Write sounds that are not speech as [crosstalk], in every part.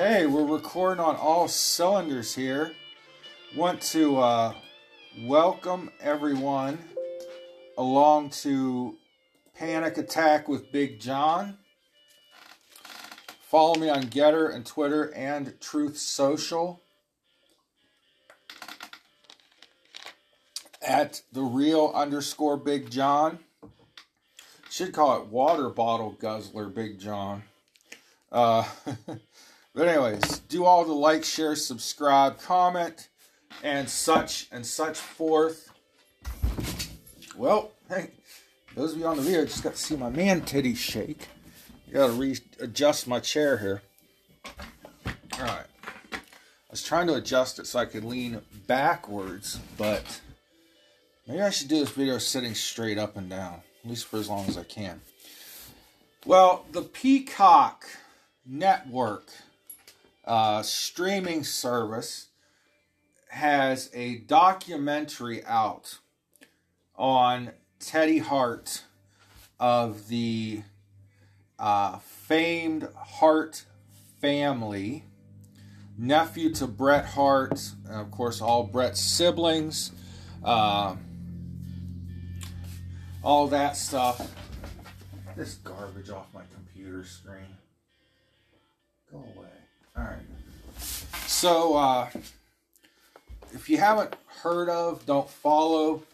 Okay, we're recording on all cylinders here. Want to uh, welcome everyone along to Panic Attack with Big John. Follow me on GETTR and Twitter and Truth Social at the real underscore Big John. Should call it water bottle guzzler Big John. Uh, [laughs] but anyways, do all the like, share, subscribe, comment, and such and such forth. Well, hey, those of you on the video just got to see my man titty shake. I gotta readjust my chair here. Alright. I was trying to adjust it so I could lean backwards, but maybe I should do this video sitting straight up and down at least for as long as I can. Well, the Peacock Network uh, streaming service has a documentary out on Teddy Hart of the uh, famed Hart family, nephew to Bret Hart, and of course, all Bret's siblings. Uh, all that stuff. This garbage off my computer screen. Go away. Alright. So, uh, if you haven't heard of, don't follow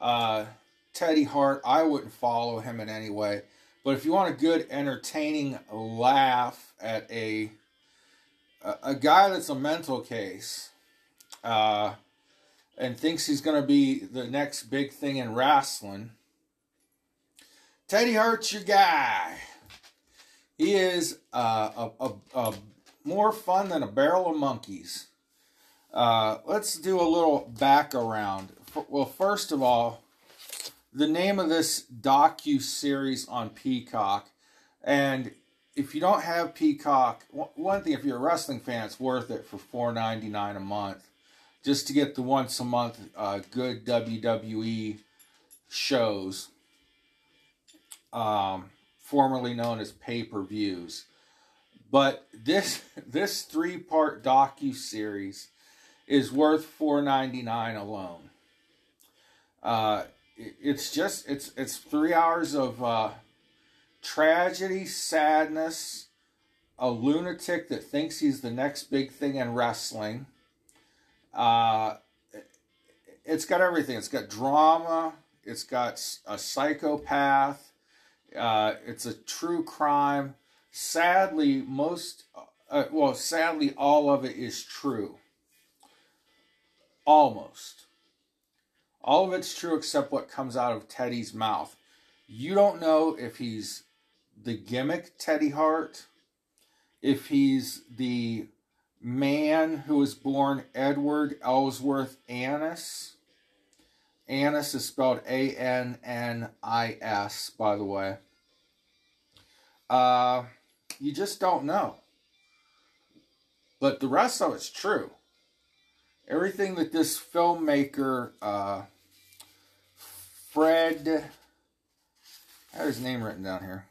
uh, Teddy Hart. I wouldn't follow him in any way. But if you want a good, entertaining laugh at a a, a guy that's a mental case uh, and thinks he's going to be the next big thing in wrestling, Teddy Hart's your guy. He is uh, a, a, a, more fun than a barrel of monkeys. Uh, let's do a little back around. Well, first of all, the name of this docu series on Peacock, and if you don't have Peacock, one thing if you're a wrestling fan, it's worth it for four ninety nine a month, just to get the once a month uh, good WWE shows um, formerly known as pay per views. But this [laughs] this three part docu series is worth four ninety nine alone. Uh, it's just it's it's three hours of uh, tragedy, sadness, a lunatic that thinks he's the next big thing in wrestling. Uh, it's got everything. It's got drama. It's got a psychopath. Uh, it's a true crime. Sadly, most, uh, well, sadly, all of it is true. Almost. All of it's true except what comes out of Teddy's mouth. You don't know if he's the gimmick Teddy Hart, if he's the man who was born Edward Ellsworth Annis Annis is spelled A N N I S, by the way. Uh, you just don't know. But the rest of it's true. Everything that this filmmaker, uh, Fred, I have his name written down here.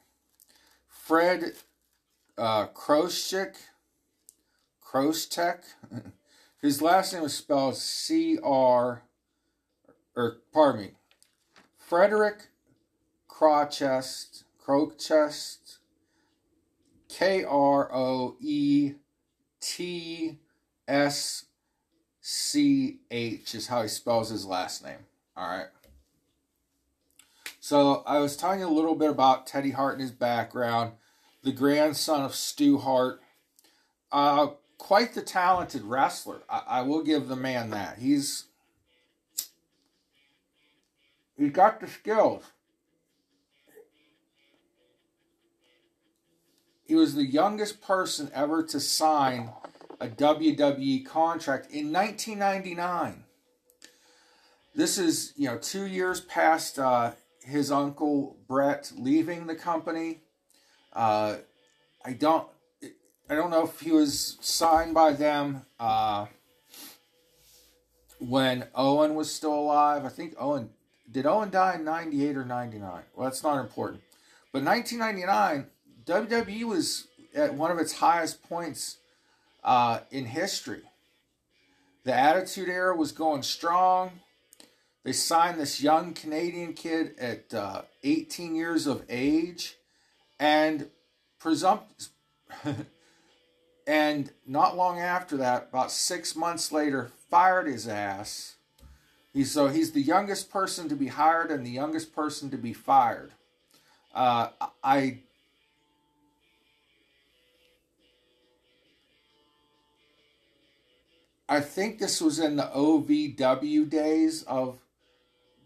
Fred uh, Krostek, Krostek. [laughs] His last name is spelled C R or pardon me, Frederick Crowchest, Crowchest, K R O E T S C H is how he spells his last name. All right. So I was telling you a little bit about Teddy Hart and his background, the grandson of Stu Hart. Uh, quite the talented wrestler. I, I will give the man that. He's He's got the skills. He was the youngest person ever to sign a WWE contract in 1999. This is, you know, two years past uh, his uncle Bret leaving the company. Uh, I don't, I don't know if he was signed by them uh, when Owen was still alive. I think Owen did Owen die in 98 or 99? Well, that's not important. But 1999, WWE was at one of its highest points uh, in history. The Attitude Era was going strong. They signed this young Canadian kid at uh, 18 years of age, and presumpt [laughs] and not long after that, about six months later, fired his ass. He's so he's the youngest person to be hired and the youngest person to be fired. Uh, I I think this was in the OVW days of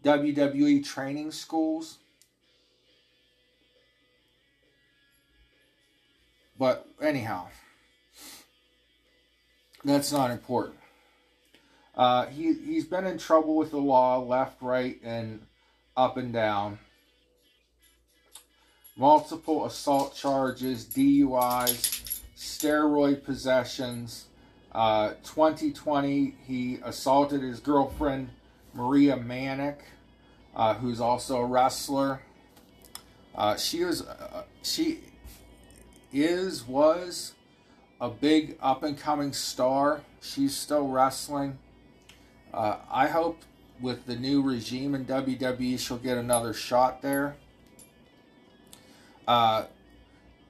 WWE training schools. But anyhow, that's not important. Uh, he, he's been in trouble with the law, left, right, and up and down. Multiple assault charges, DUIs, steroid possessions. Uh, 2020, he assaulted his girlfriend, Maria Manic, uh, who's also a wrestler. Uh, she was, uh, she is, was a big up and coming star. She's still wrestling. Uh, I hope with the new regime in WWE, she'll get another shot there. Uh,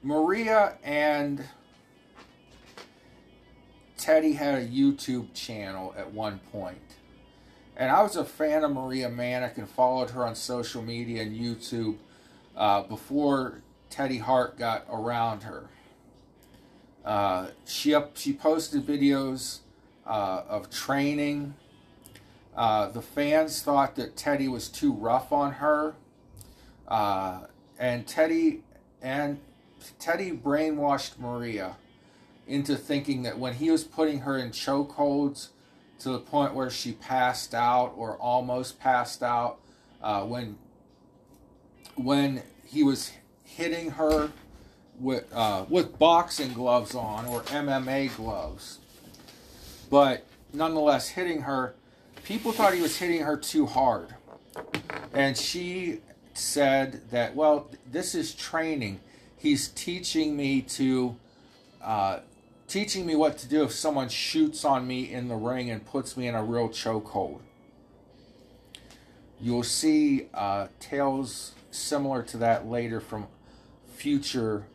Maria and Teddy had a YouTube channel at one point. And I was a fan of Maria Manic and followed her on social media and YouTube uh, before Teddy Hart got around her. Uh, she up she posted videos uh, of training. Uh, the fans thought that Teddy was too rough on her, uh, and Teddy and Teddy brainwashed Maria into thinking that when he was putting her in chokeholds to the point where she passed out or almost passed out, uh, when when he was hitting her with uh, with boxing gloves on or MMA gloves, but nonetheless hitting her. People thought he was hitting her too hard, and she said that well, this is training. He's teaching me to. Uh, teaching me what to do if someone shoots on me in the ring and puts me in a real chokehold. You'll see uh, tales similar to that later from future,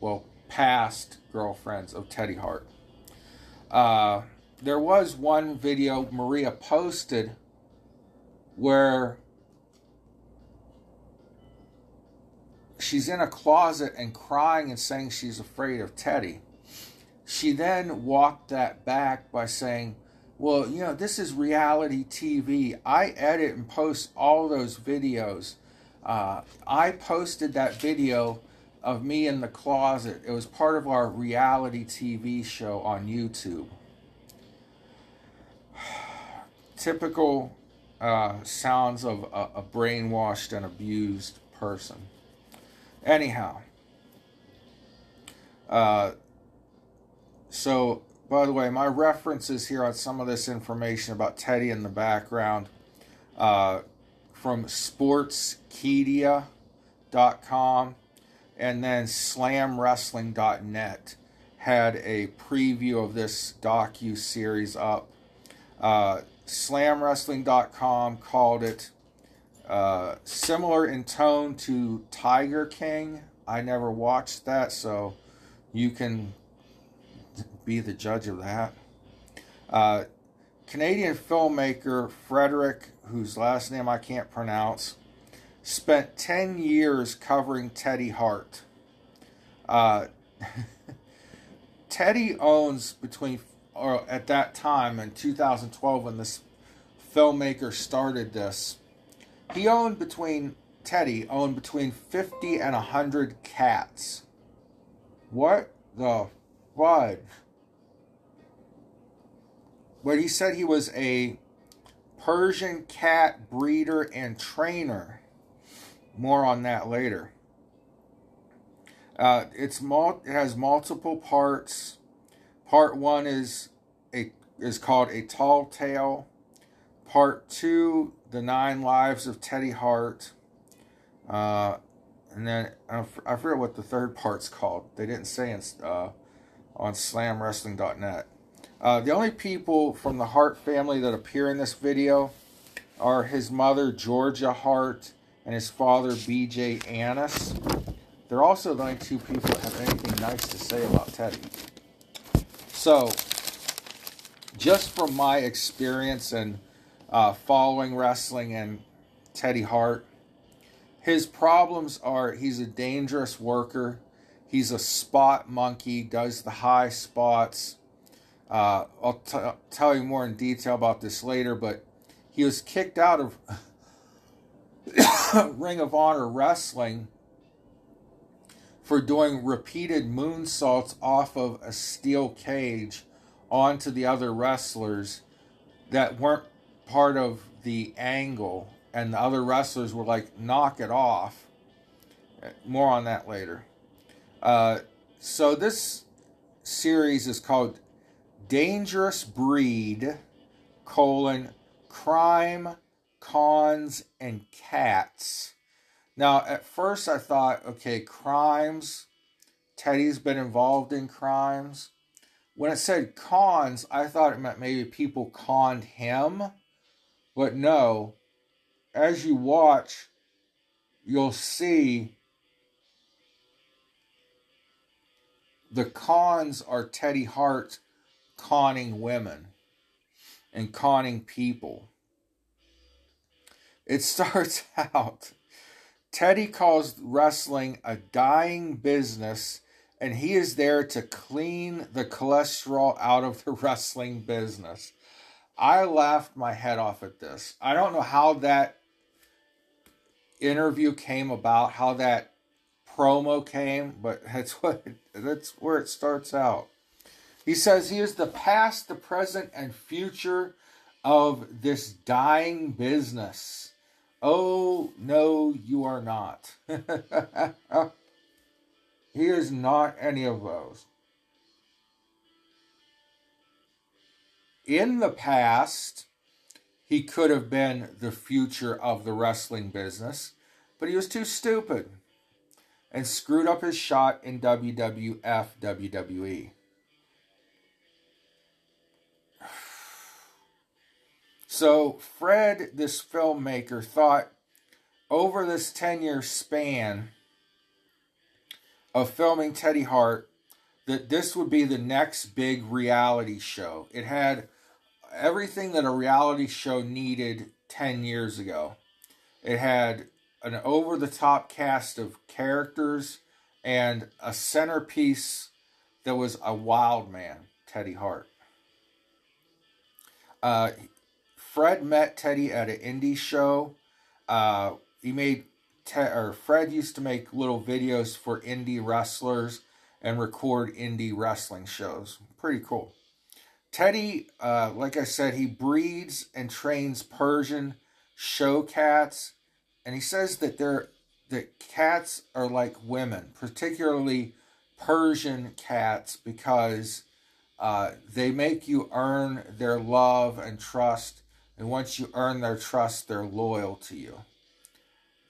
well, past girlfriends of Teddy Hart. Uh, there was one video Maria posted where she's in a closet and crying and saying she's afraid of Teddy. She then walked that back by saying, Well, you know, this is reality TV. I edit and post all those videos. Uh, I posted that video of me in the closet. It was part of our reality TV show on YouTube. [sighs] Typical uh, sounds of a, a brainwashed and abused person. Anyhow, uh, so by the way, my references here on some of this information about Teddy in the background uh, from sportskeeda.com and then slamwrestling.net had a preview of this docu series up. Uh, slamwrestling.com called it uh, similar in tone to Tiger King. I never watched that, so you can be the judge of that. Uh, Canadian filmmaker Frederick, whose last name I can't pronounce, spent 10 years covering Teddy Hart. Uh, [laughs] Teddy owns between, or at that time in 2012 when this filmmaker started this, he owned between, Teddy owned between 50 and 100 cats. What the what? But he said he was a Persian cat breeder and trainer. More on that later. Uh, it's mul- it has multiple parts. Part one is a is called a tall tale. Part two, the nine lives of Teddy Hart. Uh, and then I, I forget what the third part's called. They didn't say in, uh, on slamwrestling.net. Uh, the only people from the Hart family that appear in this video are his mother, Georgia Hart, and his father, BJ Annis. They're also the only two people that have anything nice to say about Teddy. So, just from my experience and uh, following wrestling and Teddy Hart, his problems are he's a dangerous worker. He's a spot monkey, does the high spots. Uh, I'll t- tell you more in detail about this later, but he was kicked out of [coughs] Ring of Honor Wrestling for doing repeated moonsaults off of a steel cage onto the other wrestlers that weren't part of the angle. And the other wrestlers were like, knock it off. More on that later. Uh, so this series is called Dangerous Breed, colon, crime, cons, and cats. Now, at first I thought, okay, crimes. Teddy's been involved in crimes. When it said cons, I thought it meant maybe people conned him. But no, as you watch, you'll see the cons are Teddy Hart conning women and conning people. It [laughs] starts out Teddy calls wrestling a dying business, and he is there to clean the cholesterol out of the [laughs] wrestling business. I laughed my head off at this. I don't know how that interview came about, how that promo came, but [laughs] that's what that's where it starts out. He says he is the past, the present, and future of this dying business. Oh, no, you are not. [laughs] he is not any of those. In the past, he could have been the future of the wrestling business, but he was too stupid and screwed up his shot in WWF WWE. So, Fred, this filmmaker, thought over this 10 year span of filming Teddy Hart that this would be the next big reality show. It had everything that a reality show needed 10 years ago. It had an over the top cast of characters and a centerpiece that was a wild man, Teddy Hart. Uh, Fred met Teddy at an indie show. Uh, he made te- or Fred used to make little videos for indie wrestlers and record indie wrestling shows. Pretty cool. Teddy, uh, like I said, he breeds and trains Persian show cats, and he says that they're that cats are like women, particularly Persian cats, because uh, they make you earn their love and trust and once you earn their trust, they're loyal to you.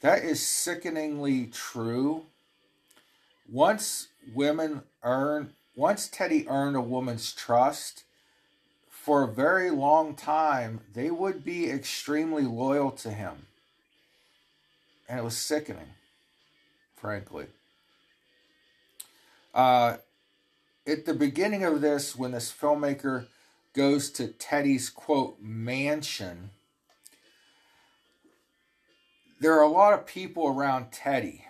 That is sickeningly true. Once women earn, once Teddy earned a woman's trust, for a very long time, they would be extremely loyal to him. And it was sickening, frankly. Uh, at the beginning of this, when this filmmaker goes to Teddy's quote mansion, there are a lot of people around Teddy.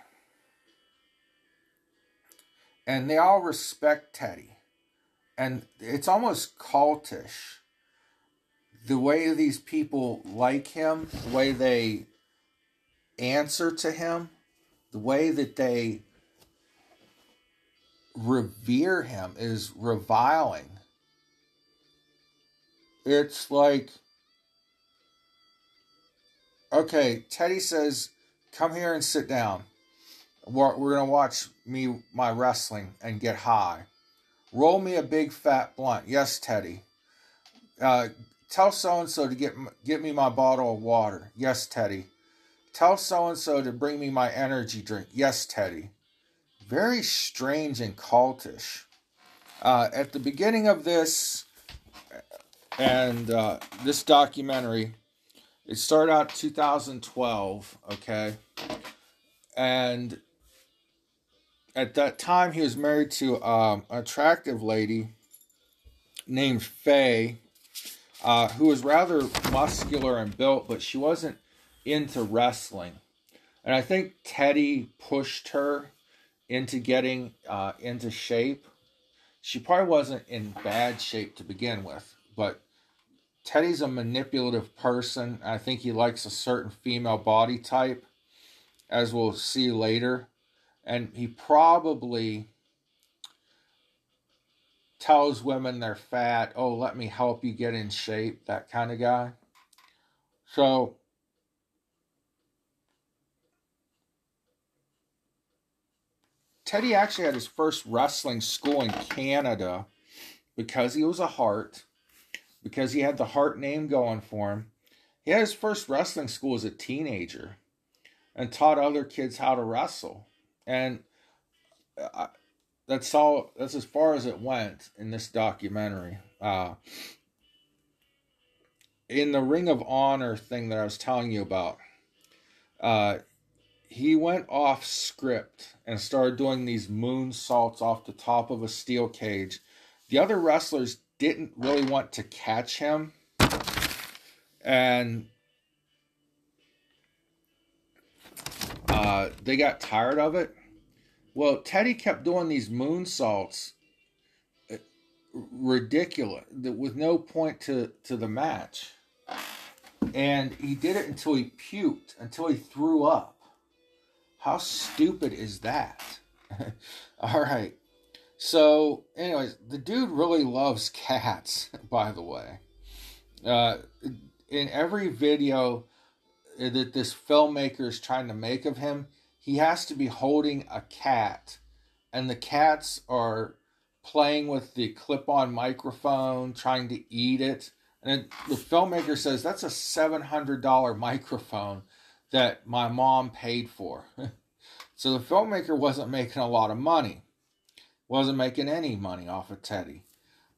And they all respect Teddy. And it's almost cultish the way these people like him, the way they answer to him, the way that they revere him is reviling it's like okay teddy says come here and sit down. We're, we're gonna watch me my wrestling and get high. Roll me a big fat blunt. Yes teddy. Uh, tell so and so to get get me my bottle of water. Yes teddy. Tell so and so to bring me my energy drink. Yes teddy. Very strange and cultish. Uh, at the beginning of this and uh, this documentary, it started out 2012, okay? And at that time, he was married to um, an attractive lady named Faye, uh, who was rather muscular and built, but she wasn't into wrestling. And I think Teddy pushed her into getting uh, into shape. She probably wasn't in bad shape to begin with, but Teddy's a manipulative person. I think he likes a certain female body type, as we'll see later. And he probably tells women they're fat, oh, let me help you get in shape, that kind of guy. So, Teddy actually had his first wrestling school in Canada because he was a Hart, because he had the Hart name going for him. He had his first wrestling school as a teenager and taught other kids how to wrestle. And I, that's all. That's as far as it went in this documentary. Uh, in the Ring of Honor thing that I was telling you about, uh, he went off script and started doing these moonsaults off the top of a steel cage. The other wrestlers didn't really want to catch him, and uh, they got tired of it. Well, Teddy kept doing these moonsaults, uh, ridiculous, with no point to, to the match. And he did it until he puked, until he threw up. How stupid is that? [laughs] All right. So, anyways, the dude really loves [laughs] cats, by the way. Uh, in every video that this filmmaker is trying to make of him, he has to be holding a cat, and the cats are playing with the clip on microphone, trying to eat it. And the filmmaker says that's a $700 microphone that my mom paid for. [laughs] so the filmmaker wasn't making a lot of money, wasn't making any money off of Teddy.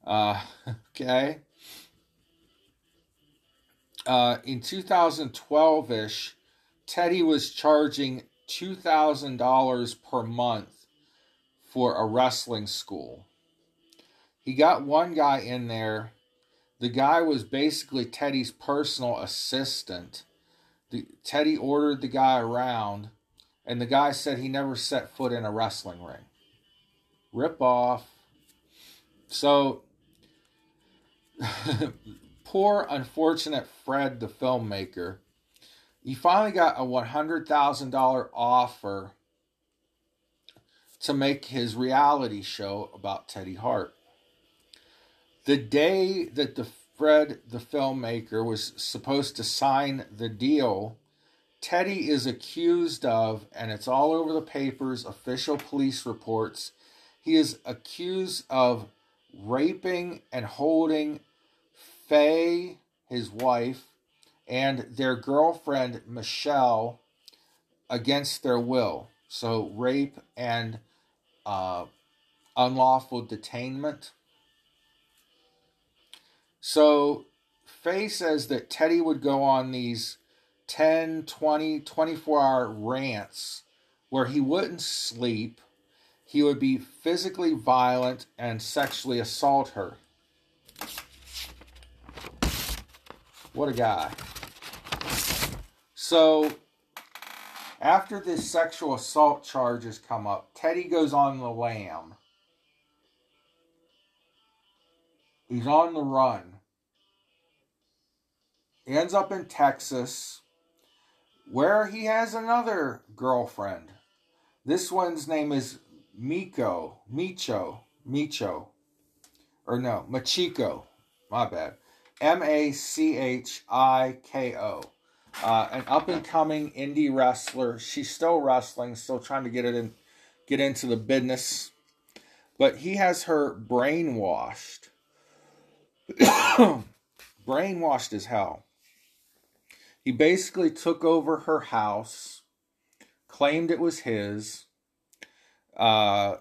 Uh, [laughs] okay. Uh, in 2012 ish, Teddy was charging $2,000 per month for a wrestling school. He got one guy in there. The guy was basically Teddy's personal assistant. The, Teddy ordered the guy around, and the guy said he never set foot in a wrestling ring. Rip off. So, [laughs] poor, unfortunate Fred, the filmmaker, he finally got a $100,000 offer to make his reality show about Teddy Hart. The day that the Fred, the filmmaker, was supposed to sign the deal, Teddy is accused of, and it's all over the papers, official police reports, he is accused of raping and holding Faye, his wife, and their girlfriend Michelle against their will. So, rape and uh, unlawful detainment. So, Faye says that Teddy would go on these 10, 20, 24 hour rants where he wouldn't sleep. He would be physically violent and sexually assault her. What a guy. So, after this sexual assault charges come up, Teddy goes on the lam. He's on the run. He ends up in Texas, where he has another girlfriend. This one's name is Miko, Micho, Micho, or no, Machiko. My bad. M A C H I K O. Uh, an up and coming indie wrestler. She's still wrestling, still trying to get it in, get into the business. But he has her brainwashed. [coughs] brainwashed as hell. He basically took over her house, claimed it was his, uh,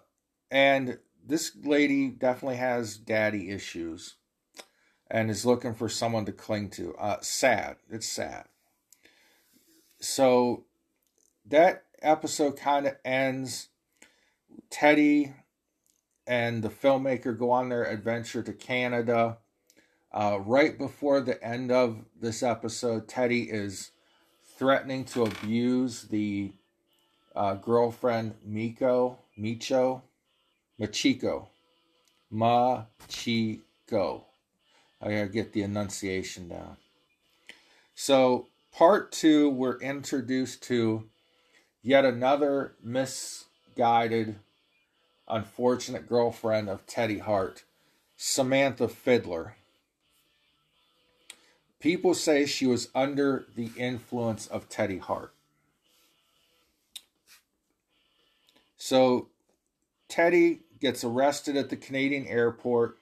and this lady definitely has daddy issues and is looking for someone to cling to. Uh, sad. It's sad. So that episode kind of ends. Teddy and the filmmaker go on their adventure to Canada. Uh, right before the end of this episode, Teddy is threatening to abuse the uh, girlfriend Miko, Micho, Machiko, Machiko. I gotta get the enunciation down. So, part two, we're introduced to yet another misguided, unfortunate girlfriend of Teddy Hart, Samantha Fiddler. People say she was under the influence of Teddy Hart. So, Teddy gets arrested at the Canadian airport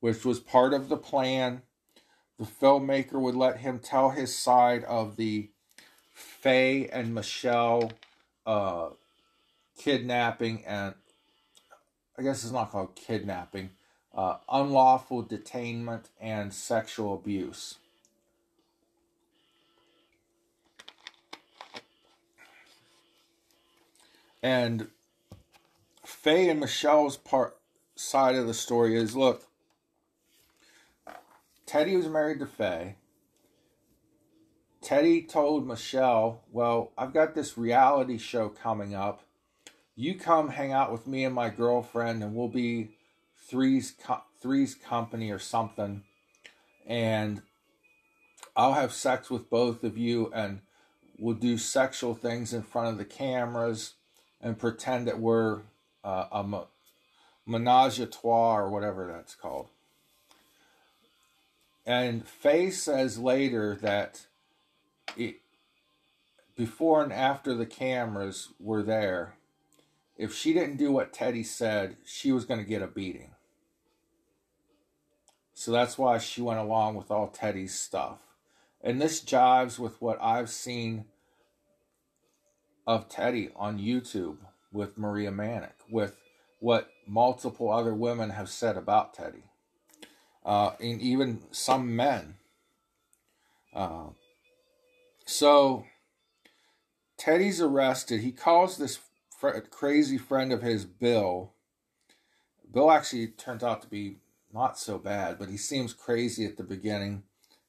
which was part of the plan. The filmmaker would let him tell his side of the Faye and Michelle uh, kidnapping and I guess it's not called kidnapping, uh, unlawful detainment and sexual abuse. And Faye and Michelle's part side of the story is look, Teddy was married to Faye. Teddy told Michelle, Well, I've got this reality show coming up. You come hang out with me and my girlfriend, and we'll be three's, three's company or something. And I'll have sex with both of you, and we'll do sexual things in front of the cameras and pretend that we're uh, a menage a trois or whatever that's called. And Faye says later that it, before and after the cameras were there, if she didn't do what Teddy said, she was going to get a beating. So that's why she went along with all Teddy's stuff. And this jives with what I've seen of Teddy on YouTube with Maria Manic, with what multiple other women have said about Teddy uh, and even some men. Uh, so Teddy's arrested. He calls this fr- crazy friend of his, Bill. Bill actually turns out to be not so bad, but he seems crazy at the beginning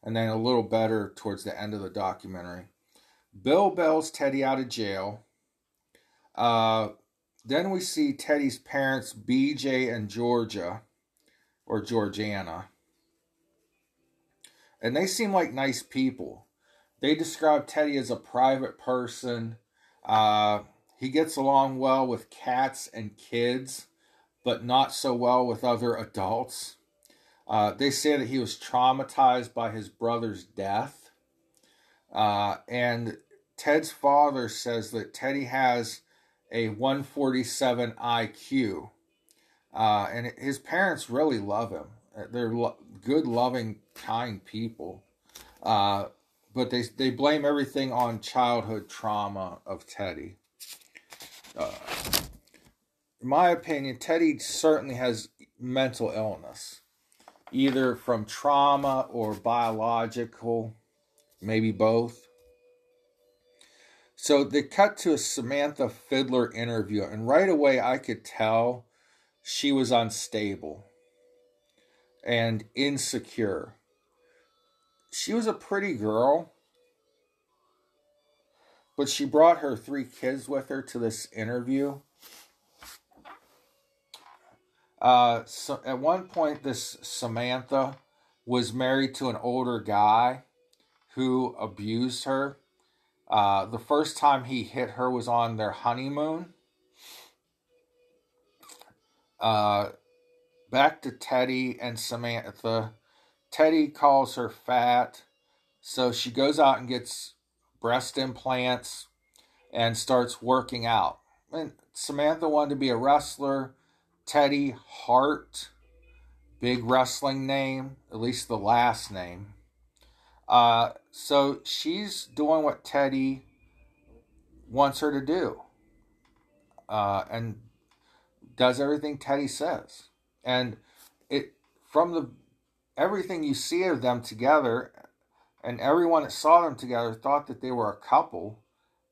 and then a little better towards the end of the documentary. Bill bails Teddy out of jail. Uh, then we see Teddy's parents, BJ and Georgia or Georgiana. And they seem like nice people. They describe Teddy as a private person. Uh, he gets along well with cats and kids, but not so well with other adults. Uh, they say that he was traumatized by his brother's death. Uh, and Ted's father says that Teddy has a 147 IQ. Uh, and his parents really love him. Uh, they're lo- good, loving, kind people. Uh, but they, they blame everything on childhood trauma of Teddy. Uh, in my opinion, Teddy certainly has mental illness, either from trauma or biological, maybe both. So they cut to a Samantha Fiddler interview, and right away I could tell she was unstable and insecure. She was a pretty girl, but she brought her three kids with her to this interview. Uh, so at one point, this Samantha was married to an older guy who abused her. Uh, the first time he hit her was on their honeymoon. Uh, back to Teddy and Samantha. Teddy calls her fat, so she goes out and gets breast implants and starts working out. And Samantha wanted to be a wrestler. Teddy Hart, big wrestling name, at least the last name. Uh, so she's doing what Teddy wants her to do. Uh, and does everything Teddy says. And it from the everything you see of them together and everyone that saw them together thought that they were a couple.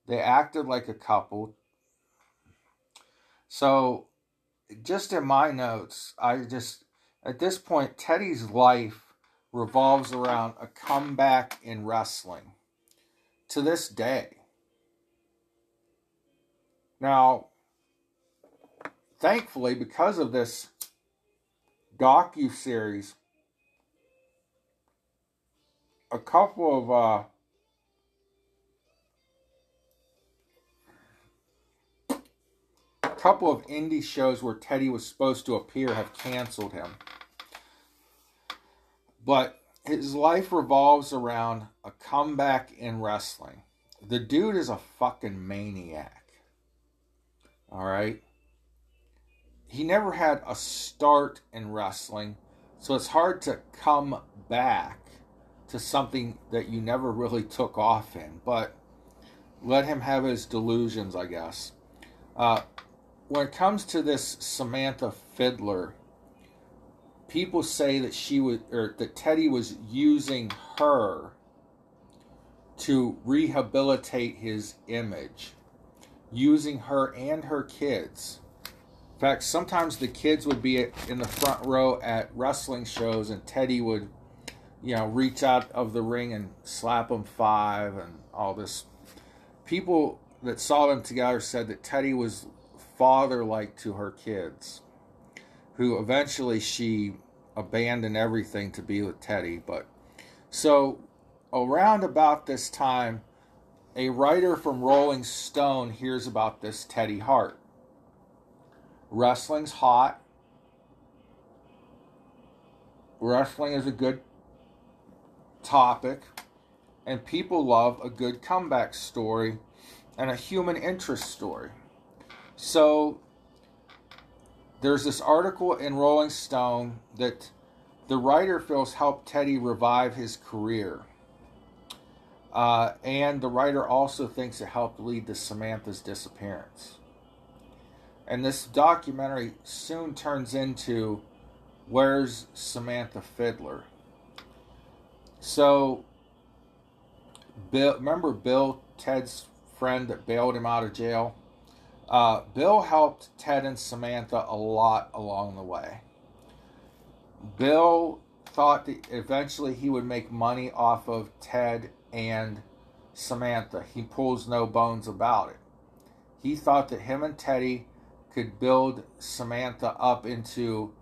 They acted like a couple. So just in my notes, I just at this point Teddy's life revolves around a comeback in wrestling to this day. Now, thankfully, because of this docu series, a couple of uh, couple of indie shows where Teddy was supposed to appear have canceled him. But his life revolves around a comeback in wrestling. The dude is a fucking maniac. All right. He never had a start in wrestling, so it's hard to come back to something that you never really took off in. But let him have his delusions, I guess. Uh, when it comes to this Samantha Fiddler, people say that she was, or that Teddy was using her to rehabilitate his image, using her and her kids. In fact, sometimes the kids would be in the front row at wrestling shows, and Teddy would you know, reach out of the ring and slap them five and all this. People that saw them together said that Teddy was father like to her kids, who eventually she abandoned everything to be with Teddy. But so around about this time, a writer from Rolling Stone hears about this Teddy Hart. Wrestling's hot. Wrestling is a good topic, and people love a good comeback story and a human interest story. So there's this article in Rolling Stone that the writer feels helped Teddy revive his career. Uh, and the writer also thinks it helped lead to Samantha's disappearance. And this documentary soon turns into Where's Samantha Fiddler? So, Bill, remember Bill, Ted's friend that bailed him out of jail? Uh, Bill helped Ted and Samantha a lot along the way. Bill thought that eventually he would make money off of Ted and Samantha. He pulls no bones about it. He thought that him and Teddy could build Samantha up into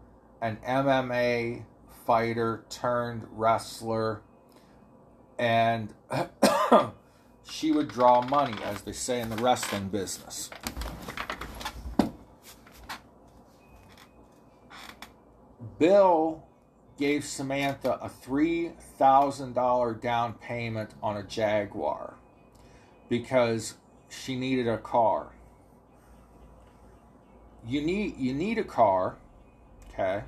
an MMA fighter turned wrestler and [coughs] she would draw money, as they say in the wrestling business. Bill gave Samantha a $3,000 down payment on a Jaguar because she needed a car. You need you need a car, okay?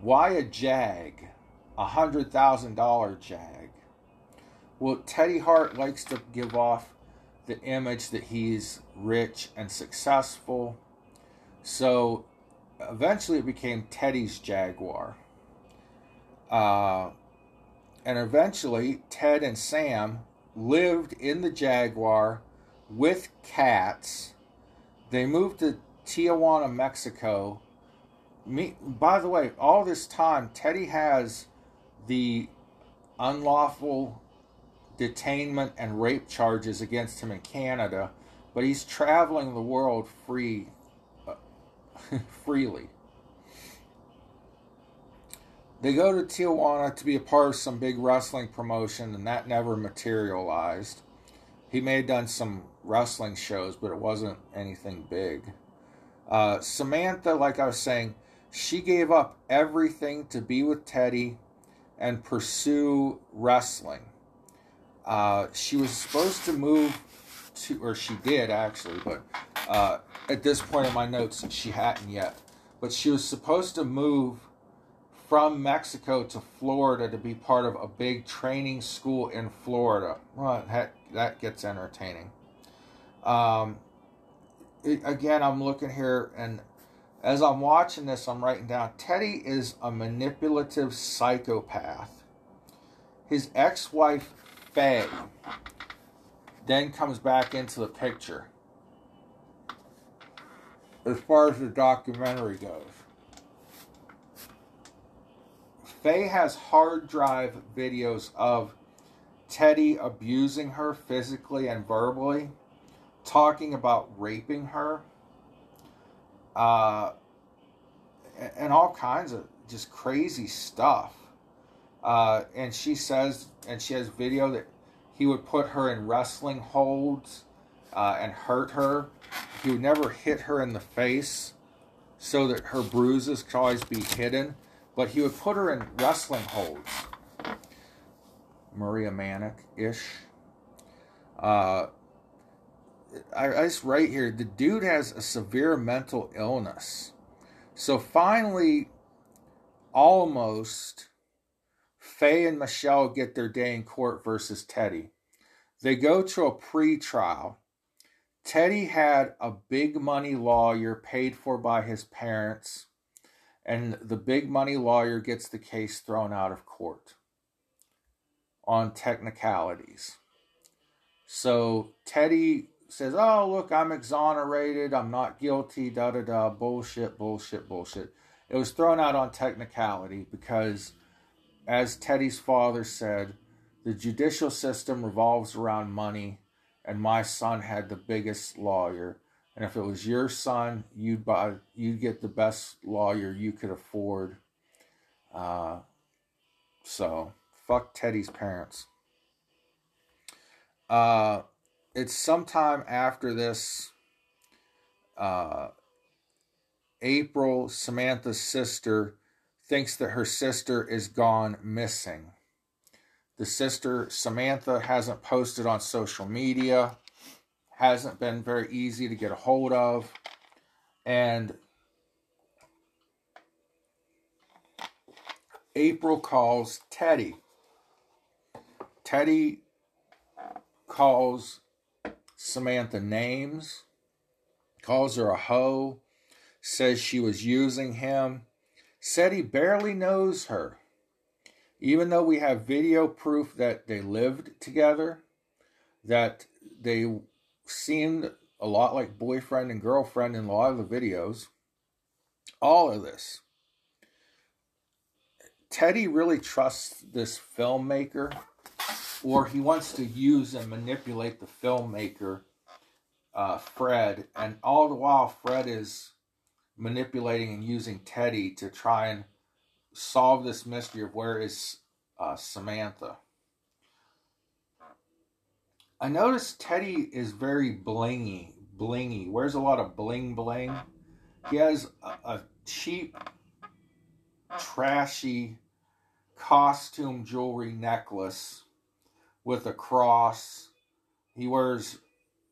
Why a Jag? a hundred thousand dollar jag. Well, Teddy Hart likes to give off the image that he's rich and successful. So eventually it became Teddy's Jaguar. Uh, and eventually Ted and Sam lived in the Jaguar with cats. They moved to Tijuana, Mexico. Me, by the way, all this time, Teddy has the unlawful detainment and rape charges against him in Canada, but he's traveling the world free, [laughs] freely. They go to Tijuana to be a part of some big wrestling promotion, and that never materialized. He may have done some wrestling shows, but it wasn't anything big. Uh, Samantha, like I was saying, she gave up everything to be with Teddy and pursue wrestling. Uh, she was supposed to move to, or she did actually, but uh, at this point in my notes, she hadn't yet. But she was supposed to move from Mexico to Florida to be part of a big training school in Florida. Well, that, that gets entertaining. Um, it, again, I'm looking here, and as I'm watching this, I'm writing down Teddy is a manipulative psychopath. His ex wife, Faye, then comes back into the picture as far as the documentary goes. Faye has hard drive videos of Teddy abusing her physically and verbally, talking about raping her, uh, and all kinds of just crazy stuff. Uh, and she says, and she has video that he would put her in wrestling holds uh, and hurt her. He would never hit her in the face so that her bruises could always be hidden, but he would put her in wrestling holds. Maria Manic ish. Uh, I, I just write here the dude has a severe mental illness. So finally, almost, Faye and Michelle get their day in court versus Teddy. They go to a pre trial. Teddy had a big money lawyer paid for by his parents, and the big money lawyer gets the case thrown out of court on technicalities. So Teddy says, Oh, look, I'm exonerated. I'm not guilty. Da da da. Bullshit, bullshit, bullshit. It was thrown out on technicality because, as Teddy's father said, the judicial system revolves around money, and my son had the biggest lawyer. And if it was your son, you'd buy, you'd get the best lawyer you could afford. Uh, so fuck Teddy's parents. Uh, it's sometime after this. Uh, April, Samantha's sister, thinks that her sister is gone missing. The sister, Samantha, hasn't posted on social media, hasn't been very easy to get a hold of, and April calls Teddy. Teddy calls Samantha names, calls her a hoe, says she was using him, said he barely knows her. Even though we have video proof that they lived together, that they seemed a lot like boyfriend and girlfriend in a lot of the videos, all of this. Teddy really trusts this filmmaker or he wants to use and manipulate the filmmaker, uh, Fred, and all the while Fred is manipulating and using Teddy to try and solve this mystery of where is uh, Samantha. I noticed Teddy is very blingy, blingy. Wears a lot of bling bling. He has a, a cheap, trashy costume jewelry necklace with a cross. He wears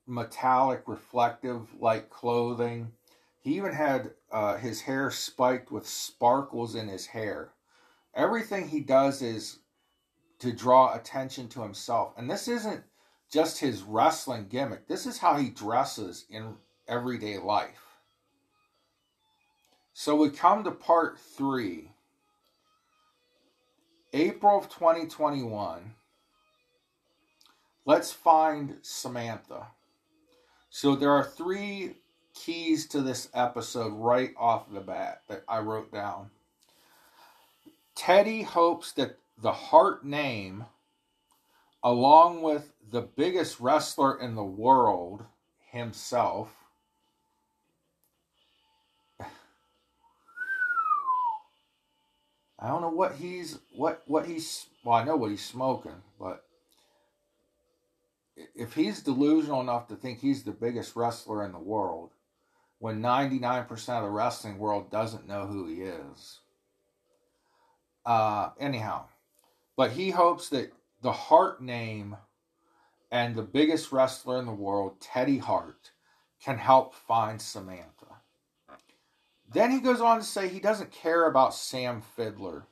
metallic, reflective like clothing. He even had uh, his hair spiked with sparkles in his hair. Everything he does is to draw attention to himself. And this isn't just his wrestling gimmick, this is how he dresses in everyday life. So we come to part three. April of 2021. Let's find Samantha. So there are three keys to this episode right off the bat that I wrote down. Teddy hopes that the Hart name, along with the biggest wrestler in the world himself, I don't know what he's what what he's well I know what he's smoking, but if he's delusional enough to think he's the biggest wrestler in the world, when 99% of the wrestling world doesn't know who he is. Uh, anyhow, but he hopes that the Hart name and the biggest wrestler in the world, Teddy Hart, can help find Samantha. Then he goes on to say he doesn't care about Sam Fiddler.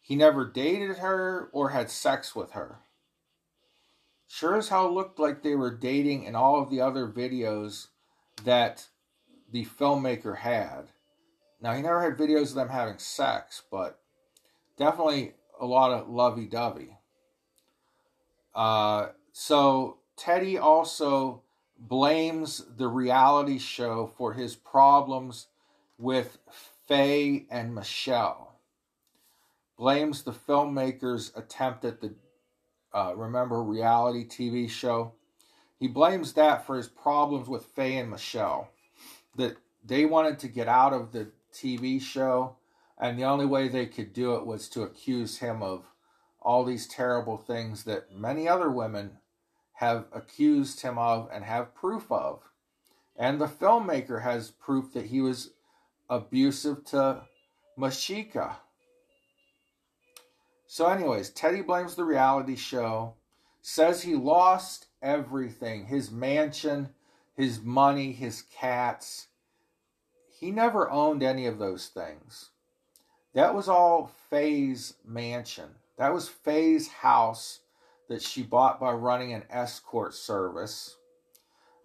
He never dated her or had sex with her sure as hell looked like they were dating in all of the other videos that the filmmaker had. Now, he never had videos of them having sex, but definitely a lot of lovey dovey. Uh, so, Teddy also blames the reality show for his problems with Faye and Michelle. Blames the filmmaker's attempt at the uh, remember reality TV show. He blames that for his problems with Faye and Michelle. That they wanted to get out of the TV show, and the only way they could do it was to accuse him of all these terrible things that many other women have accused him of and have proof of. And the filmmaker has proof that he was abusive to Mashika. So, anyways, Teddy blames the reality show, says he lost everything his mansion, his money, his cats. He never owned any of those things. That was all Faye's mansion. That was Faye's house that she bought by running an escort service.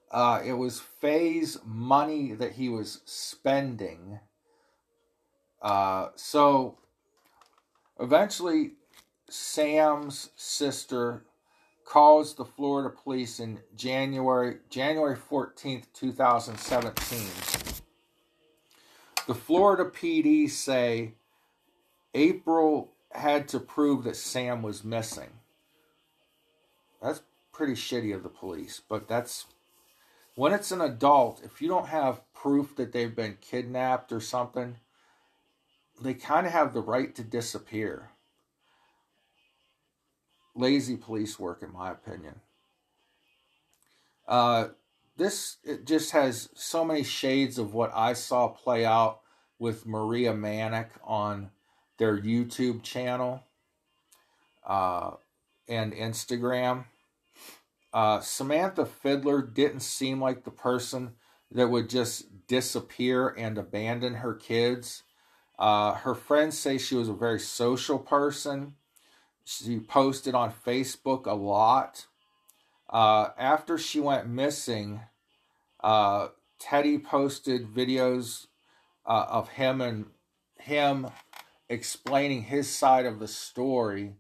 Uh, it was Faye's money that he was spending. Uh, so Eventually, Sam's sister calls the Florida police in January January 14th, 2017. The Florida PD say April had to prove that Sam was missing. That's pretty shitty of the police, but that's when it's an adult, if you don't have proof that they've been kidnapped or something, they kind of have the right to disappear. Lazy police work, in my opinion. Uh, this it just has so many shades of what I saw play out with Maria Manic on their YouTube channel uh, and Instagram. Uh, Samantha Fiddler didn't seem like the person that would just disappear and abandon her kids. Uh, her friends say she was a very social person. She posted on Facebook a lot. Uh, after she went missing, uh, Teddy posted videos uh, of him and him explaining his side of the story,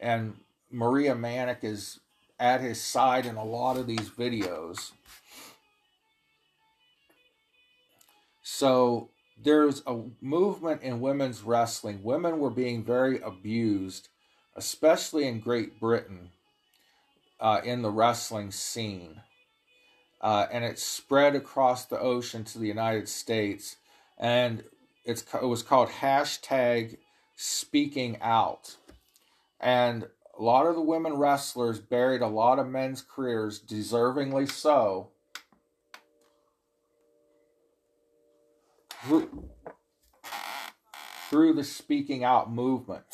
and Maria Manic is at his side in a lot of these videos. So there's a movement in women's wrestling. Women were being very abused, especially in Great Britain, uh, in the wrestling scene. Uh, and it spread across the ocean to the United States. And it was called hashtag speaking out. And a lot of the women wrestlers buried a lot of men's careers, deservingly so through the speaking out movement.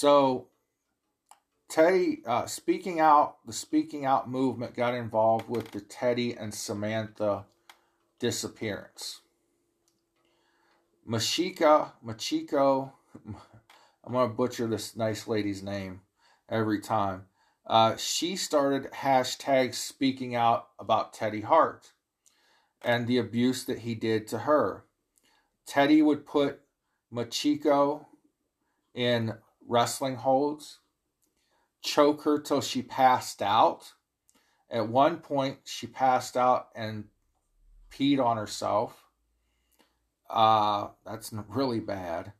So, Teddy, uh, speaking out, the speaking out movement got involved with the Teddy and Samantha disappearance. Mashika, Machiko, [laughs] I'm to butcher this nice lady's name every time. Uh, she started hashtag speaking out about Teddy Hart and the abuse that he did to her. Teddy would put Machiko in wrestling holds, choke her till she passed out. At one point, she passed out and peed on herself. Uh, that's really bad.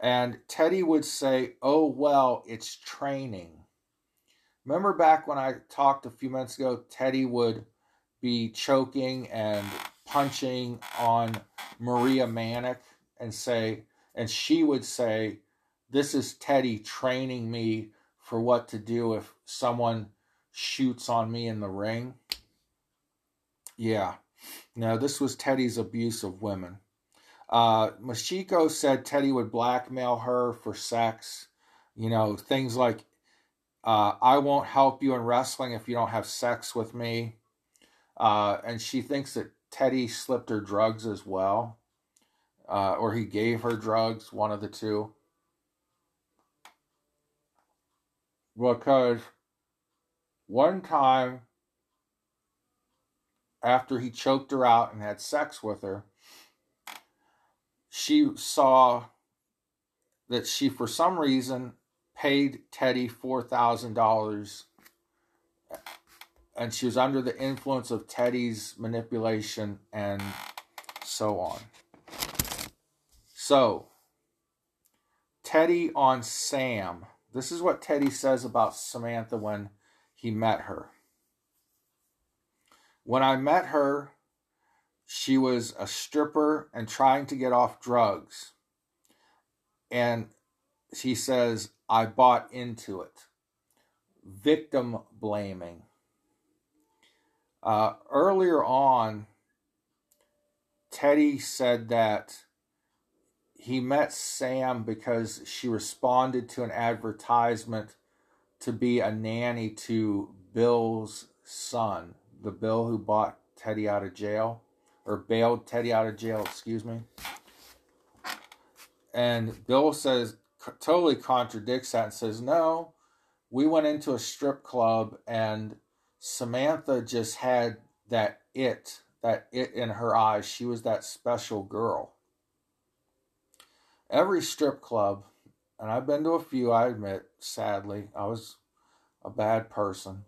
And Teddy would say, Oh, well, it's training. Remember back when I talked a few minutes ago, Teddy would be choking and punching on Maria Manic and say, and she would say, This is Teddy training me for what to do if someone shoots on me in the ring. Yeah. No, this was Teddy's abuse of women. Uh, Machiko said Teddy would blackmail her for sex. You know, things like, uh, I won't help you in wrestling if you don't have sex with me. Uh, and she thinks that Teddy slipped her drugs as well, uh, or he gave her drugs, one of the two. Because one time, after he choked her out and had sex with her, she saw that she, for some reason, paid Teddy $4,000 and she was under the influence of Teddy's manipulation and so on. So, Teddy on Sam. This is what Teddy says about Samantha when he met her. When I met her, she was a stripper and trying to get off drugs. And she says, I bought into it. Victim blaming. Uh, earlier on, Teddy said that he met Sam because she responded to an advertisement to be a nanny to Bill's son, the Bill who bought Teddy out of jail, or bailed Teddy out of jail, excuse me. And Bill says, totally contradicts that and says, no, we went into a strip club and Samantha just had that it, that it in her eyes. She was that special girl. Every strip club, and I've been to a few, I admit, sadly, I was a bad person.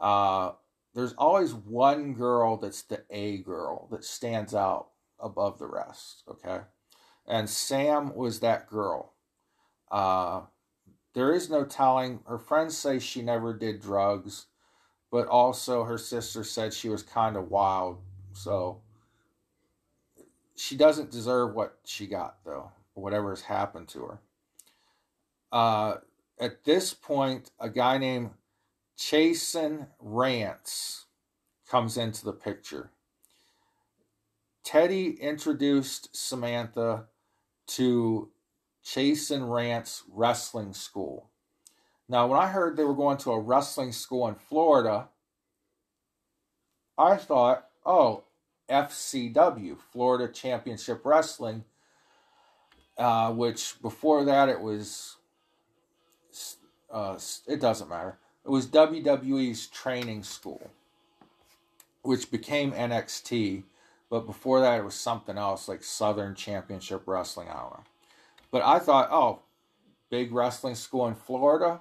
Uh, there's always one girl that's the A girl that stands out above the rest, okay? And Sam was that girl. Uh, there is no telling. Her friends say she never did drugs but also her sister said she was kind of wild. So she doesn't deserve what she got, though, whatever has happened to her. Uh, at this point, a guy named Chasyn Rance comes into the picture. Teddy introduced Samantha to Chasyn Rance Wrestling School. Now, when I heard they were going to a wrestling school in Florida, I thought, oh, FCW, Florida Championship Wrestling, uh, which before that it was, uh, it doesn't matter. It was WWE's training school, which became NXT, but before that it was something else like Southern Championship Wrestling. I don't know. But I thought, oh, big wrestling school in Florida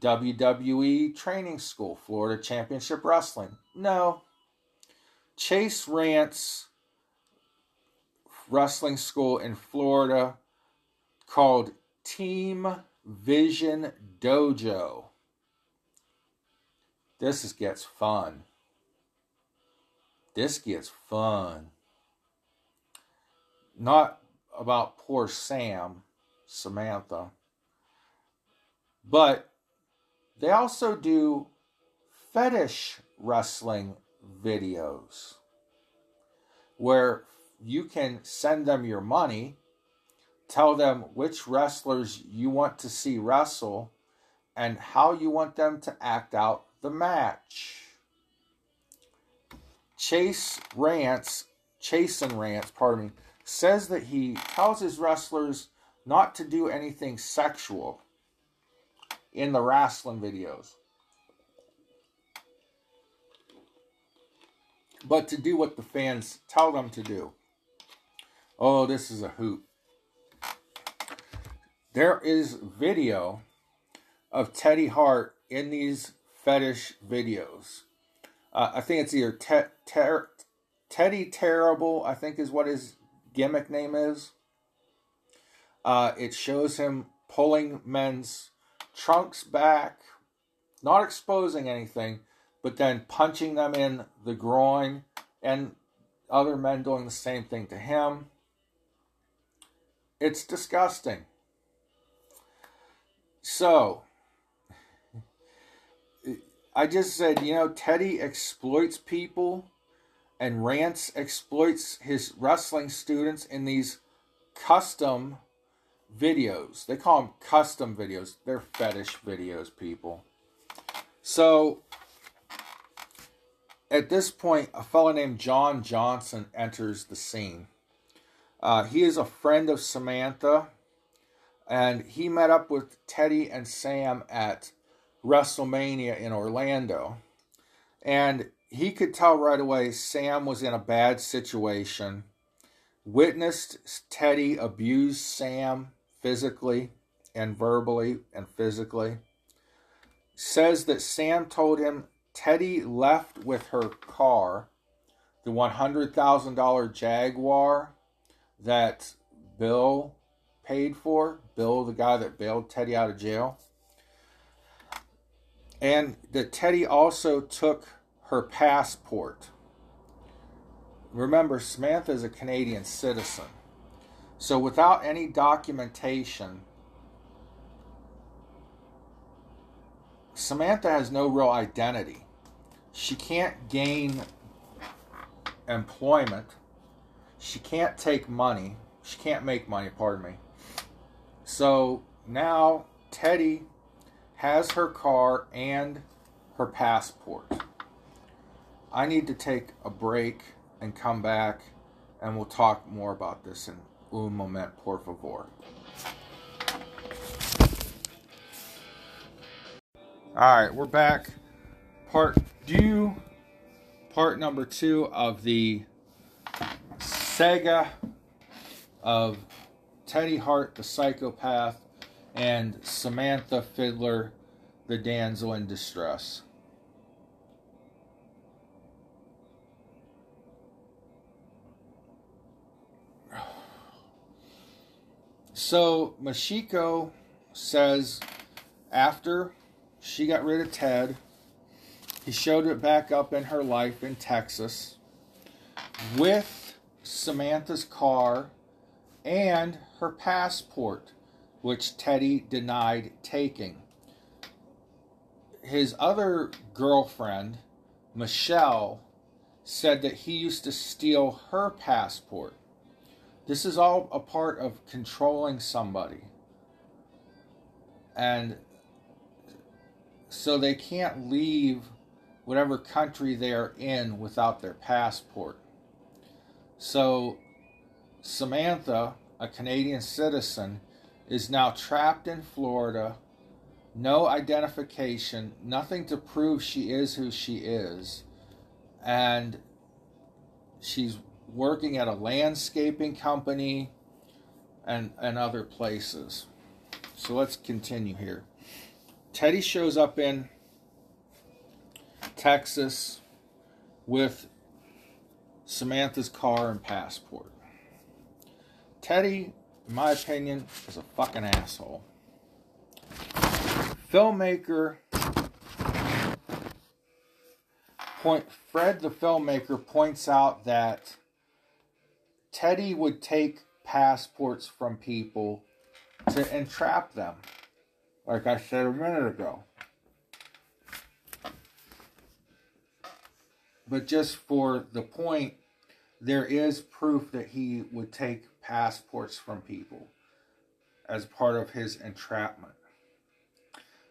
WWE Training School, Florida Championship Wrestling. No. Chase Rance Wrestling School in Florida called Team Vision Dojo. This is, gets fun. This gets fun. Not about poor Sam, Samantha, but they also do fetish wrestling videos where you can send them your money, tell them which wrestlers you want to see wrestle, and how you want them to act out the match. Chase Rance, Chasyn Rance, pardon me, says that he tells his wrestlers not to do anything sexual in the wrestling videos. But to do what the fans tell them to do. Oh, this is a hoop. There is video of Teddy Hart in these fetish videos. Uh, I think it's either te- ter- Teddy Terrible, I think is what his gimmick name is. Uh, it shows him pulling men's trunks back, not exposing anything, but then punching them in the groin, and other men doing the same thing to him. It's disgusting. So, I just said, you know, Teddy exploits people and Rance exploits his wrestling students in these custom videos. They call them custom videos. They're fetish videos, people. So at this point, a fellow named John Johnson enters the scene. Uh, he is a friend of Samantha, and he met up with Teddy and Sam at WrestleMania in Orlando. And he could tell right away Sam was in a bad situation, witnessed Teddy abuse Sam physically and verbally and physically. Says that Sam told him Teddy left with her car, the $100,000 Jaguar that Bill paid for. Bill, the guy that bailed Teddy out of jail. And that Teddy also took her passport. Remember, Samantha is a Canadian citizen. So without any documentation, Samantha has no real identity. She can't gain employment. She can't take money. She can't make money, pardon me. So now Teddy has her car and her passport. I need to take a break and come back, and we'll talk more about this in un moment, por favor. All right, we're back. Part two, part number two of the saga of Teddy Hart, the psychopath, and Samantha Fiddler, the damsel in distress. So Mashiko says after she got rid of Ted, he showed it back up in her life in Texas with Samantha's car and her passport, which Teddy denied taking. His other girlfriend, Michelle, said that he used to steal her passport. This is all a part of controlling somebody. And so they can't leave whatever country they're in without their passport. So Samantha, a Canadian citizen, is now trapped in Florida, no identification, nothing to prove she is who she is, and she's working at a landscaping company and, and other places. So let's continue here. Teddy shows up in Texas with Samantha's car and passport. Teddy, in my opinion, is a fucking asshole. Filmmaker point Fred the filmmaker points out that Teddy would take passports from people to entrap them. Like I said a minute ago. But just for the point, there is proof that he would take passports from people as part of his entrapment.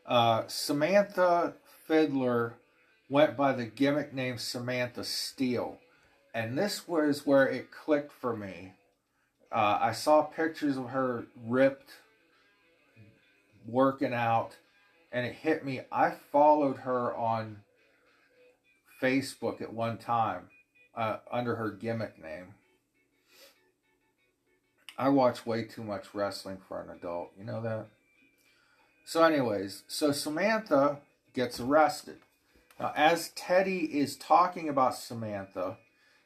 Uh, Samantha Fiddler went by the gimmick name Samantha Steele. And this was where it clicked for me. Uh, I saw pictures of her ripped, working out, and it hit me. I followed her on Facebook at one time uh, under her gimmick name. I watch way too much wrestling for an adult. You know that? So, anyways, so Samantha gets arrested. Now, as Teddy is talking about Samantha,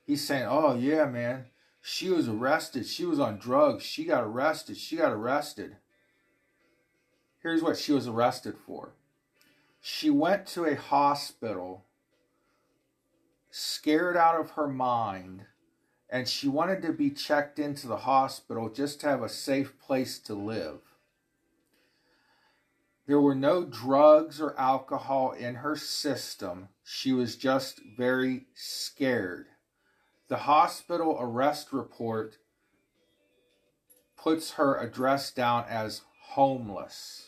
he's saying, Oh, yeah, man, she was arrested. She was on drugs. She got arrested. She got arrested. Here's what she was arrested for she went to a hospital scared out of her mind and she wanted to be checked into the hospital just to have a safe place to live. There were no drugs or alcohol in her system. She was just very scared. The hospital arrest report puts her address down as homeless.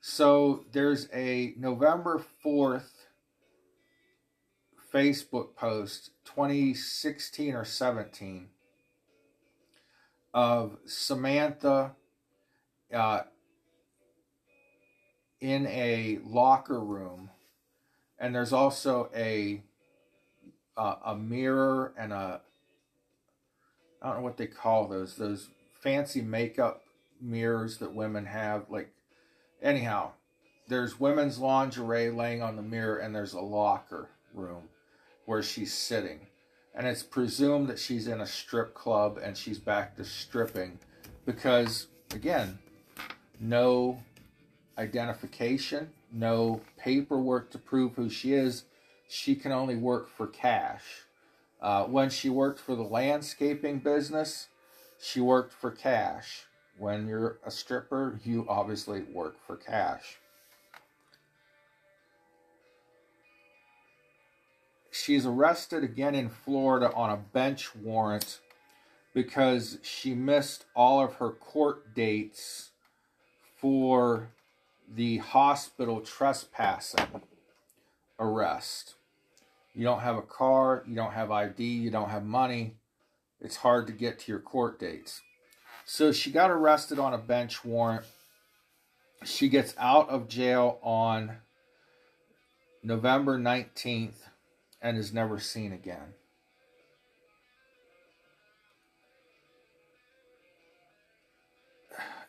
So there's a November 4th Facebook post 2016 or 17 of Samantha uh, in a locker room, and there's also a uh, a mirror and a I don't know what they call those those fancy makeup mirrors that women have. Like anyhow, there's women's lingerie laying on the mirror, and there's a locker room where she's sitting. And it's presumed that she's in a strip club and she's back to stripping because, again, no identification, no paperwork to prove who she is. She can only work for cash. Uh, when she worked for the landscaping business, she worked for cash. When you're a stripper, you obviously work for cash. She's arrested again in Florida on a bench warrant because she missed all of her court dates for the hospital trespassing arrest. You don't have a car, you don't have ID, you don't have money. It's hard to get to your court dates. So she got arrested on a bench warrant. She gets out of jail on November 19th and is never seen again.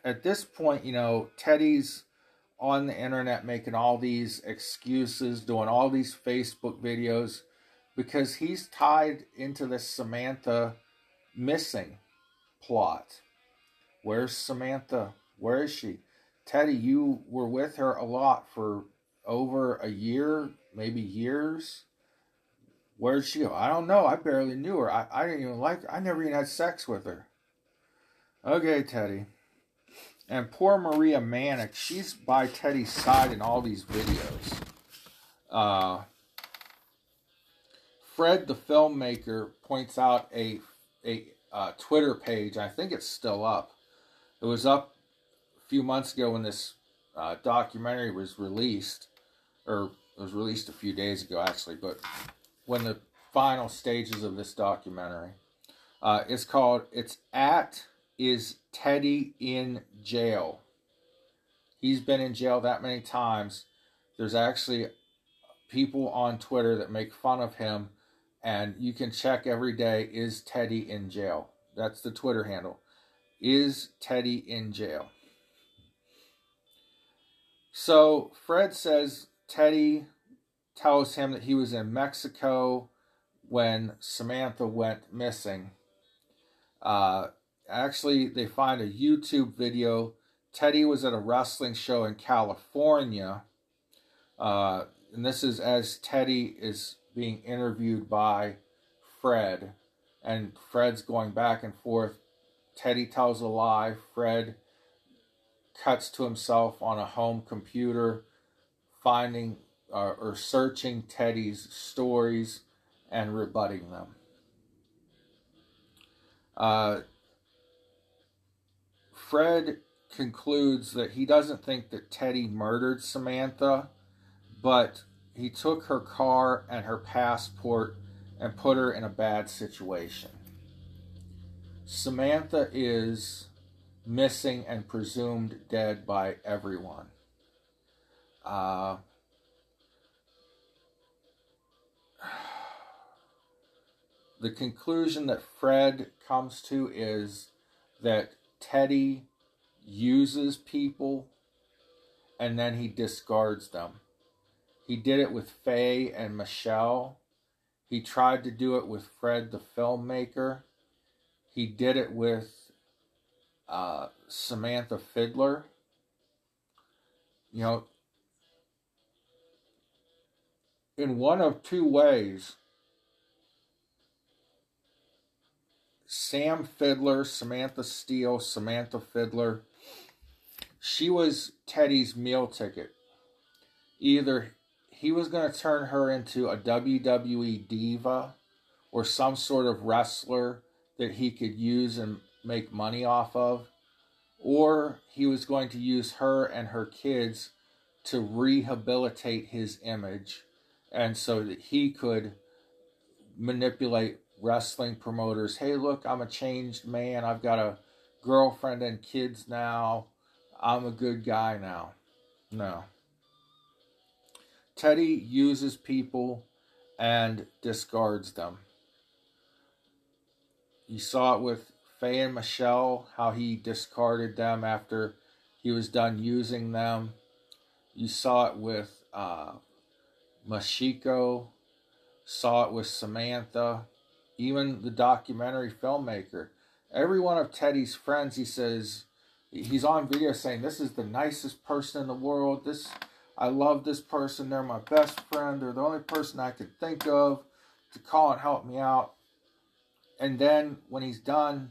At this point, you know, Teddy's on the internet making all these excuses, doing all these Facebook videos because he's tied into this Samantha missing plot. Where's Samantha? Where is she? Teddy, you were with her a lot for over a year, maybe years. Where'd she go? I don't know. I barely knew her. I, I didn't even like her. I never even had sex with her. Okay, Teddy. And poor Maria Manic, she's by Teddy's side in all these videos. Uh, Fred, the filmmaker, points out a a uh, Twitter page. I think it's still up. It was up a few months ago when this uh, documentary was released, or it was released a few days ago actually. But when the final stages of this documentary. Uh, it's called It's At Is Teddy in Jail. He's been in jail that many times. There's actually people on Twitter that make fun of him, and you can check every day Is Teddy in jail? That's the Twitter handle. Is Teddy in jail? So Fred says Teddy tells him that he was in Mexico when Samantha went missing. Uh, actually, they find a YouTube video. Teddy was at a wrestling show in California. Uh, and this is as Teddy is being interviewed by Fred. And Fred's going back and forth. Teddy tells a lie. Fred cuts to himself on a home computer, finding uh, or searching Teddy's stories and rebutting them. Uh, Fred concludes that he doesn't think that Teddy murdered Samantha, but he took her car and her passport and put her in a bad situation. Samantha is missing and presumed dead by everyone. Uh, the conclusion that Fred comes to is that Teddy uses people and then he discards them. He did it with Faye and Michelle. He tried to do it with Fred, the filmmaker. He did it with uh, Samantha Fiddler. You know, in one of two ways, Sam Fiddler, Samantha Steele, Samantha Fiddler. She was Teddy's meal ticket. Either he was going to turn her into a WWE diva or some sort of wrestler that he could use and make money off of, or he was going to use her and her kids to rehabilitate his image and so that he could manipulate wrestling promoters. Hey, look, I'm a changed man. I've got a girlfriend and kids now. I'm a good guy now. No. Teddy uses people and discards them. You saw it with Faye and Michelle, how he discarded them after he was done using them. You saw it with uh, Mashiko, saw it with Samantha, even the documentary filmmaker. Every one of Teddy's friends, he says, he's on video saying, This is the nicest person in the world. This I love this person. They're my best friend. They're the only person I could think of to call and help me out. And then when he's done,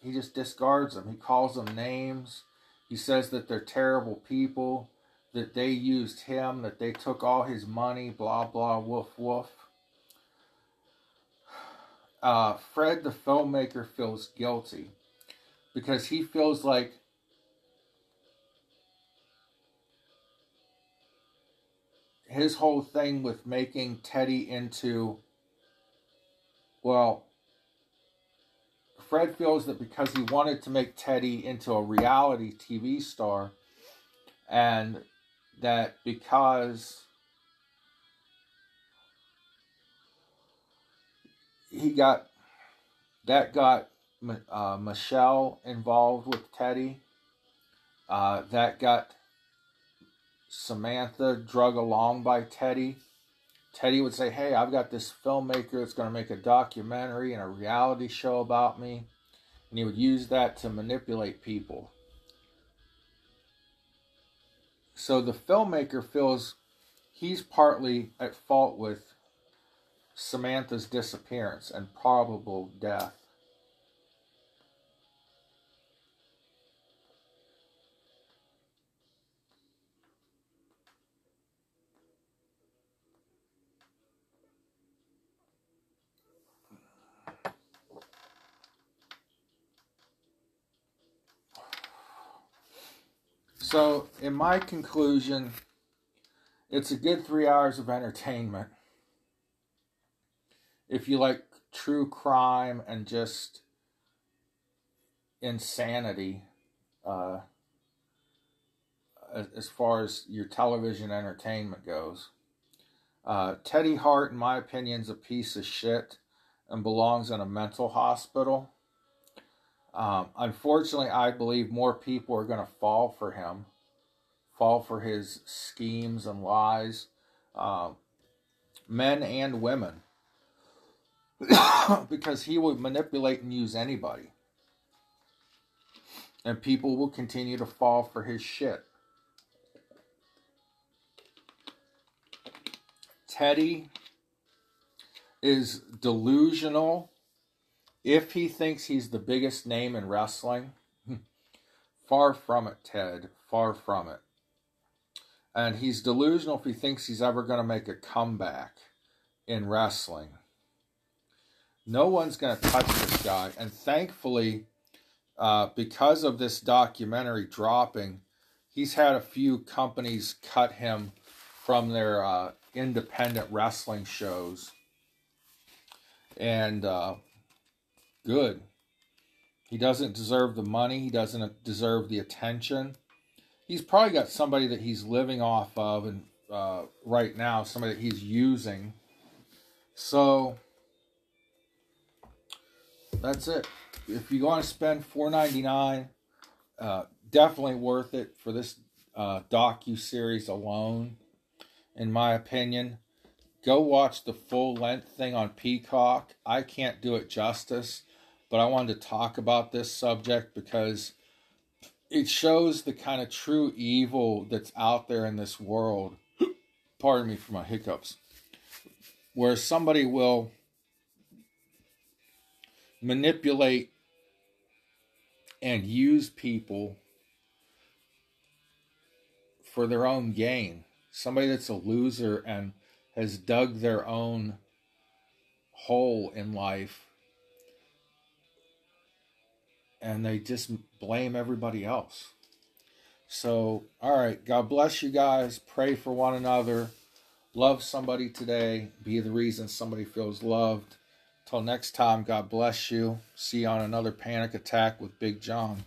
he just discards them. He calls them names. He says that they're terrible people, that they used him, that they took all his money, blah, blah, woof, woof. Uh, Fred, the filmmaker, feels guilty because he feels like his whole thing with making Teddy into, well, Fred feels that because he wanted to make Teddy into a reality TV star, and that because he got that got uh, Michelle involved with Teddy. Uh, that got Samantha drug along by Teddy. Teddy would say, Hey, I've got this filmmaker that's going to make a documentary and a reality show about me. And he would use that to manipulate people. So the filmmaker feels he's partly at fault with Samantha's disappearance and probable death. So, in my conclusion, it's a good three hours of entertainment. If you like true crime and just insanity, uh, as far as your television entertainment goes. Uh, Teddy Hart, in my opinion, is a piece of shit and belongs in a mental hospital. Um, unfortunately, I believe more people are going to fall for him, fall for his schemes and lies, uh, men and women, [coughs] because he would manipulate and use anybody. And people will continue to fall for his shit. Teddy is delusional if he thinks he's the biggest name in wrestling, [laughs] far from it, Ted. Far from it. And he's delusional if he thinks he's ever going to make a comeback in wrestling. No one's going to touch this guy. And thankfully, uh, because of this documentary dropping, he's had a few companies cut him from their uh, independent wrestling shows. And uh, good. He doesn't deserve the money. He doesn't deserve the attention. He's probably got somebody that he's living off of, and uh, right now, somebody that he's using. So that's it. If you want to spend four ninety nine, uh, definitely worth it for this uh, docu series alone. In my opinion, go watch the full length thing on Peacock. I can't do it justice but I wanted to talk about this subject because it shows the kind of true evil that's out there in this world. Pardon me for my hiccups. Where somebody will manipulate and use people for their own gain. Somebody that's a loser and has dug their own hole in life and they just blame everybody else. So, all right, God bless you guys. Pray for one another. Love somebody today. Be the reason somebody feels loved. Till next time, God bless you. See you on another panic attack with Big John.